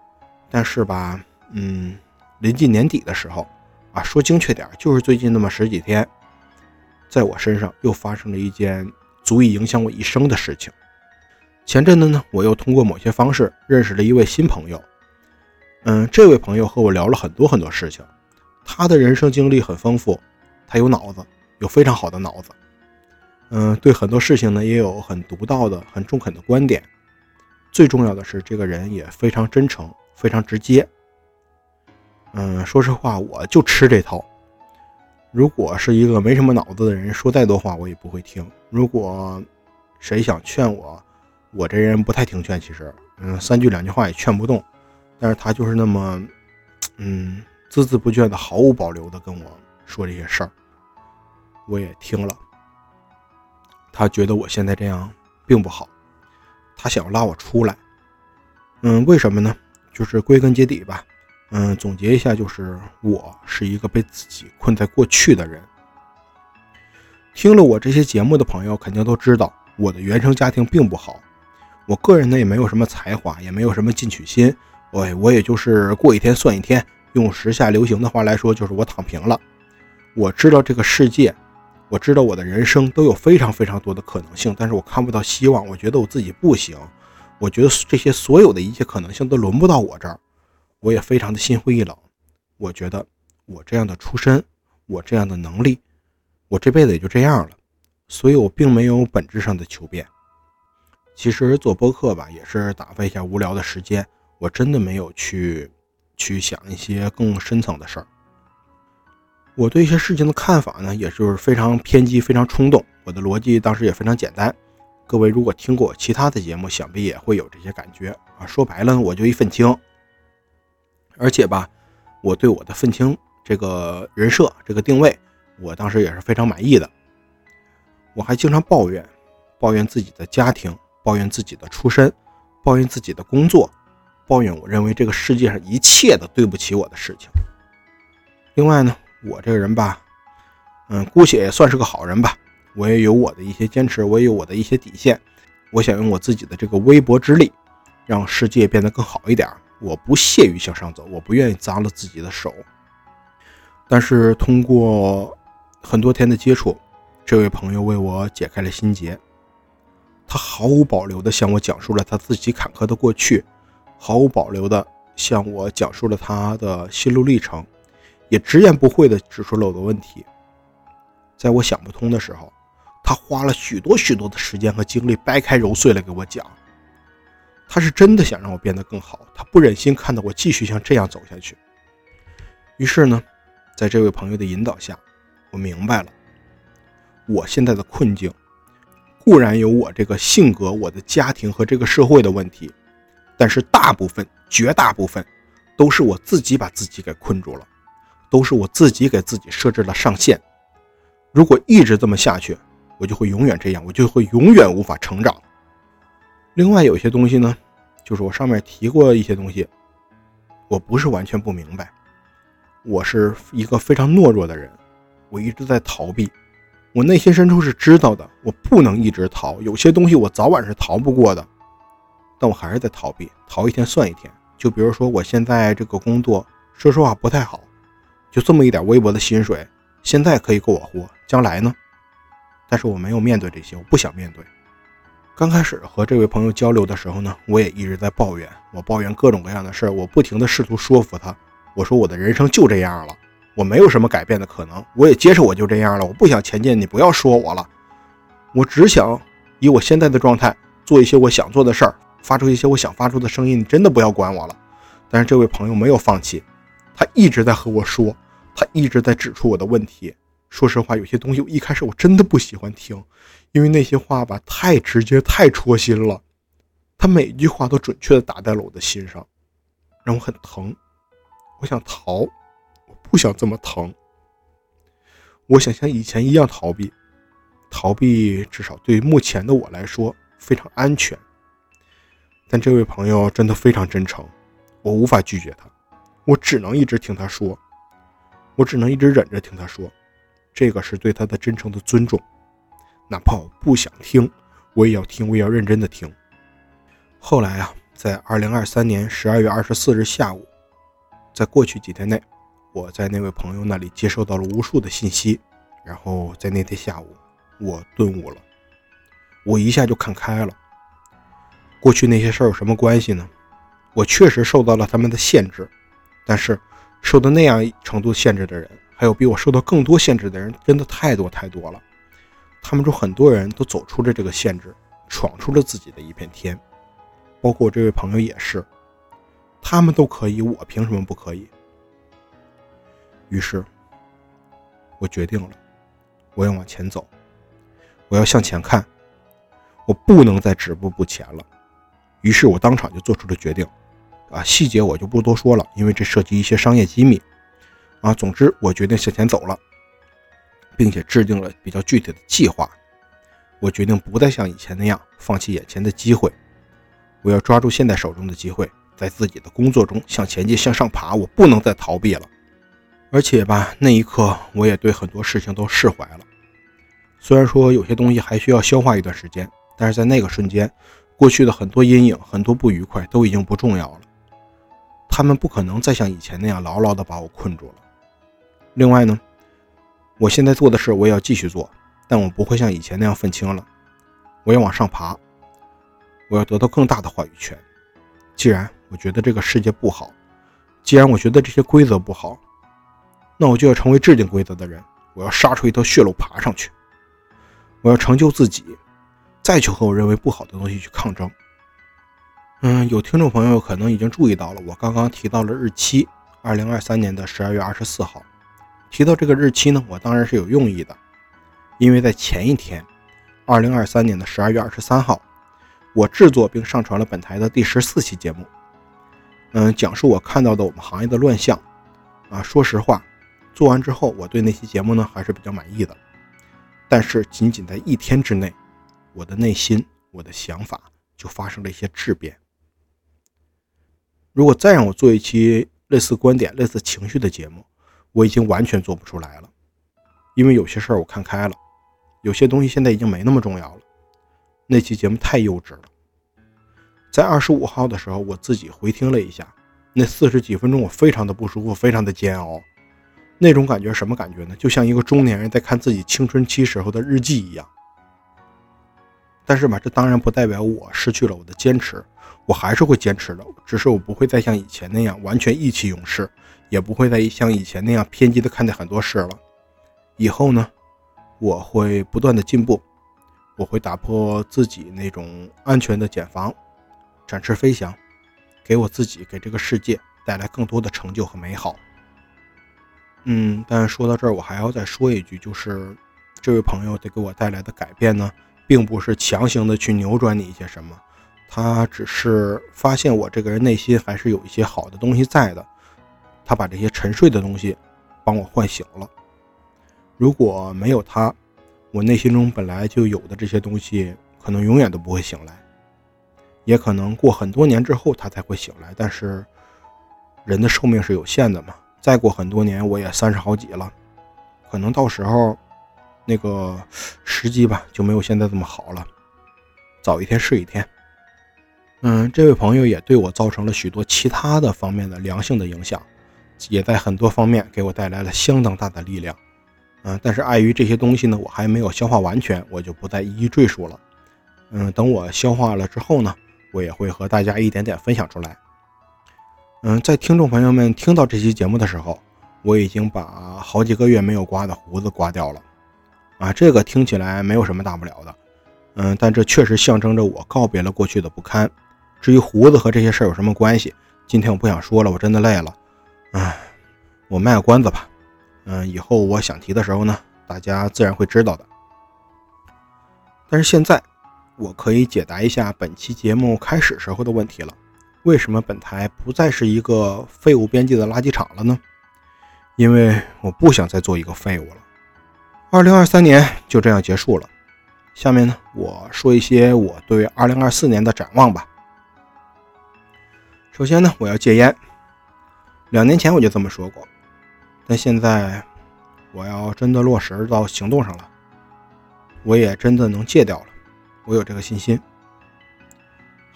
但是吧，嗯，临近年底的时候啊，说精确点，就是最近那么十几天，在我身上又发生了一件足以影响我一生的事情。前阵子呢，我又通过某些方式认识了一位新朋友。嗯，这位朋友和我聊了很多很多事情，他的人生经历很丰富，他有脑子，有非常好的脑子。嗯，对很多事情呢也有很独到的、很中肯的观点。最重要的是，这个人也非常真诚，非常直接。嗯，说实话，我就吃这套。如果是一个没什么脑子的人，说再多话我也不会听。如果谁想劝我，我这人不太听劝，其实，嗯，三句两句话也劝不动，但是他就是那么，嗯，孜孜不倦的、毫无保留的跟我说这些事儿，我也听了。他觉得我现在这样并不好，他想要拉我出来。嗯，为什么呢？就是归根结底吧，嗯，总结一下，就是我是一个被自己困在过去的人。听了我这些节目的朋友肯定都知道，我的原生家庭并不好。我个人呢也没有什么才华，也没有什么进取心，我我也就是过一天算一天。用时下流行的话来说，就是我躺平了。我知道这个世界，我知道我的人生都有非常非常多的可能性，但是我看不到希望。我觉得我自己不行，我觉得这些所有的一切可能性都轮不到我这儿。我也非常的心灰意冷。我觉得我这样的出身，我这样的能力，我这辈子也就这样了。所以我并没有本质上的求变。其实做播客吧，也是打发一下无聊的时间。我真的没有去去想一些更深层的事儿。我对一些事情的看法呢，也就是非常偏激、非常冲动。我的逻辑当时也非常简单。各位如果听过其他的节目，想必也会有这些感觉啊。说白了，我就一愤青。而且吧，我对我的愤青这个人设、这个定位，我当时也是非常满意的。我还经常抱怨，抱怨自己的家庭。抱怨自己的出身，抱怨自己的工作，抱怨我认为这个世界上一切的对不起我的事情。另外呢，我这个人吧，嗯，姑且也算是个好人吧。我也有我的一些坚持，我也有我的一些底线。我想用我自己的这个微薄之力，让世界变得更好一点。我不屑于向上走，我不愿意脏了自己的手。但是通过很多天的接触，这位朋友为我解开了心结。他毫无保留地向我讲述了他自己坎坷的过去，毫无保留地向我讲述了他的心路历程，也直言不讳地指出了我的问题。在我想不通的时候，他花了许多许多的时间和精力掰开揉碎了给我讲。他是真的想让我变得更好，他不忍心看到我继续像这样走下去。于是呢，在这位朋友的引导下，我明白了我现在的困境。固然有我这个性格、我的家庭和这个社会的问题，但是大部分、绝大部分都是我自己把自己给困住了，都是我自己给自己设置了上限。如果一直这么下去，我就会永远这样，我就会永远无法成长。另外，有些东西呢，就是我上面提过一些东西，我不是完全不明白，我是一个非常懦弱的人，我一直在逃避。我内心深处是知道的，我不能一直逃，有些东西我早晚是逃不过的，但我还是在逃避，逃一天算一天。就比如说我现在这个工作，说实话不太好，就这么一点微薄的薪水，现在可以够我活，将来呢？但是我没有面对这些，我不想面对。刚开始和这位朋友交流的时候呢，我也一直在抱怨，我抱怨各种各样的事儿，我不停的试图说服他，我说我的人生就这样了。我没有什么改变的可能，我也接受我就这样了。我不想前进，你不要说我了。我只想以我现在的状态做一些我想做的事儿，发出一些我想发出的声音。你真的不要管我了。但是这位朋友没有放弃，他一直在和我说，他一直在指出我的问题。说实话，有些东西我一开始我真的不喜欢听，因为那些话吧太直接，太戳心了。他每一句话都准确的打在了我的心上，让我很疼。我想逃。不想这么疼，我想像以前一样逃避，逃避至少对目前的我来说非常安全。但这位朋友真的非常真诚，我无法拒绝他，我只能一直听他说，我只能一直忍着听他说，这个是对他的真诚的尊重，哪怕我不想听，我也要听，我也要认真的听。后来啊，在二零二三年十二月二十四日下午，在过去几天内。我在那位朋友那里接收到了无数的信息，然后在那天下午，我顿悟了，我一下就看开了。过去那些事儿有什么关系呢？我确实受到了他们的限制，但是受到那样程度限制的人，还有比我受到更多限制的人，真的太多太多了。他们中很多人都走出了这个限制，闯出了自己的一片天，包括我这位朋友也是。他们都可以，我凭什么不可以？于是，我决定了，我要往前走，我要向前看，我不能再止步不前了。于是我当场就做出了决定，啊，细节我就不多说了，因为这涉及一些商业机密。啊，总之我决定向前走了，并且制定了比较具体的计划。我决定不再像以前那样放弃眼前的机会，我要抓住现在手中的机会，在自己的工作中向前进、向上爬。我不能再逃避了。而且吧，那一刻我也对很多事情都释怀了。虽然说有些东西还需要消化一段时间，但是在那个瞬间，过去的很多阴影、很多不愉快都已经不重要了，他们不可能再像以前那样牢牢地把我困住了。另外呢，我现在做的事我也要继续做，但我不会像以前那样愤青了，我要往上爬，我要得到更大的话语权。既然我觉得这个世界不好，既然我觉得这些规则不好，那我就要成为制定规则的人。我要杀出一条血路爬上去，我要成就自己，再去和我认为不好的东西去抗争。嗯，有听众朋友可能已经注意到了，我刚刚提到了日期，二零二三年的十二月二十四号。提到这个日期呢，我当然是有用意的，因为在前一天，二零二三年的十二月二十三号。我制作并上传了本台的第十四期节目，嗯，讲述我看到的我们行业的乱象。啊，说实话，做完之后，我对那期节目呢还是比较满意的。但是，仅仅在一天之内，我的内心、我的想法就发生了一些质变。如果再让我做一期类似观点、类似情绪的节目，我已经完全做不出来了。因为有些事儿我看开了，有些东西现在已经没那么重要了。那期节目太幼稚了，在二十五号的时候，我自己回听了一下，那四十几分钟我非常的不舒服，非常的煎熬。那种感觉什么感觉呢？就像一个中年人在看自己青春期时候的日记一样。但是吧，这当然不代表我失去了我的坚持，我还是会坚持的，只是我不会再像以前那样完全意气用事，也不会再像以前那样偏激的看待很多事了。以后呢，我会不断的进步。我会打破自己那种安全的茧房，展翅飞翔，给我自己，给这个世界带来更多的成就和美好。嗯，但说到这儿，我还要再说一句，就是这位朋友得给我带来的改变呢，并不是强行的去扭转你一些什么，他只是发现我这个人内心还是有一些好的东西在的，他把这些沉睡的东西帮我唤醒了。如果没有他，我内心中本来就有的这些东西，可能永远都不会醒来，也可能过很多年之后他才会醒来。但是人的寿命是有限的嘛，再过很多年我也三十好几了，可能到时候那个时机吧就没有现在这么好了，早一天是一天。嗯，这位朋友也对我造成了许多其他的方面的良性的影响，也在很多方面给我带来了相当大的力量。嗯，但是碍于这些东西呢，我还没有消化完全，我就不再一一赘述了。嗯，等我消化了之后呢，我也会和大家一点点分享出来。嗯，在听众朋友们听到这期节目的时候，我已经把好几个月没有刮的胡子刮掉了。啊，这个听起来没有什么大不了的。嗯，但这确实象征着我告别了过去的不堪。至于胡子和这些事儿有什么关系，今天我不想说了，我真的累了。唉，我卖个关子吧。嗯，以后我想提的时候呢，大家自然会知道的。但是现在，我可以解答一下本期节目开始时候的问题了：为什么本台不再是一个废物编辑的垃圾场了呢？因为我不想再做一个废物了。二零二三年就这样结束了。下面呢，我说一些我对二零二四年的展望吧。首先呢，我要戒烟。两年前我就这么说过。但现在，我要真的落实到行动上了，我也真的能戒掉了，我有这个信心。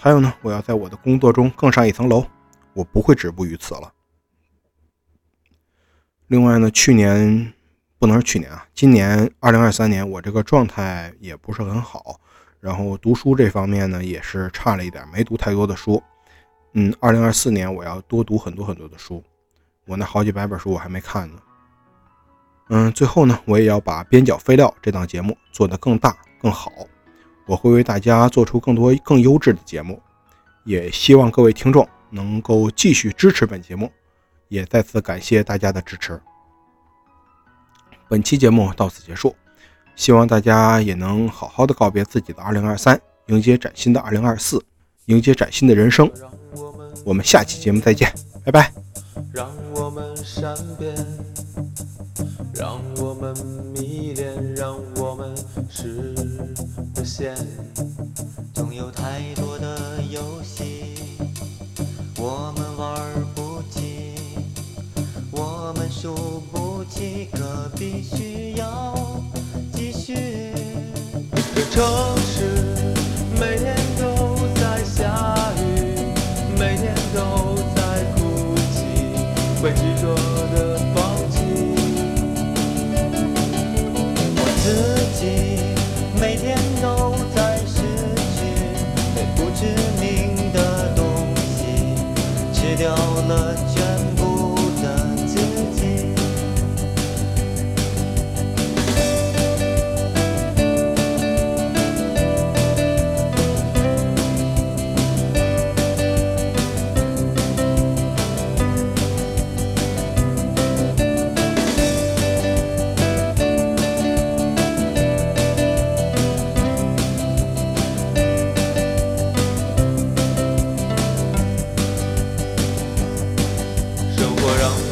还有呢，我要在我的工作中更上一层楼，我不会止步于此了。另外呢，去年不能是去年啊，今年二零二三年我这个状态也不是很好，然后读书这方面呢也是差了一点，没读太多的书。嗯，二零二四年我要多读很多很多的书。我那好几百本书我还没看呢。嗯，最后呢，我也要把边角废料这档节目做得更大更好。我会为大家做出更多更优质的节目，也希望各位听众能够继续支持本节目，也再次感谢大家的支持。本期节目到此结束，希望大家也能好好的告别自己的2023，迎接崭新的2024，迎接崭新的人生。我们下期节目再见，拜拜。
让我们善变，让我们迷恋，让我们实现。总有太多的游戏，我们玩不起，我们输不起，可必须要继续。这城市每天会执着的放弃。我自己每天都在失去，被不知名的东西吃掉了。我让。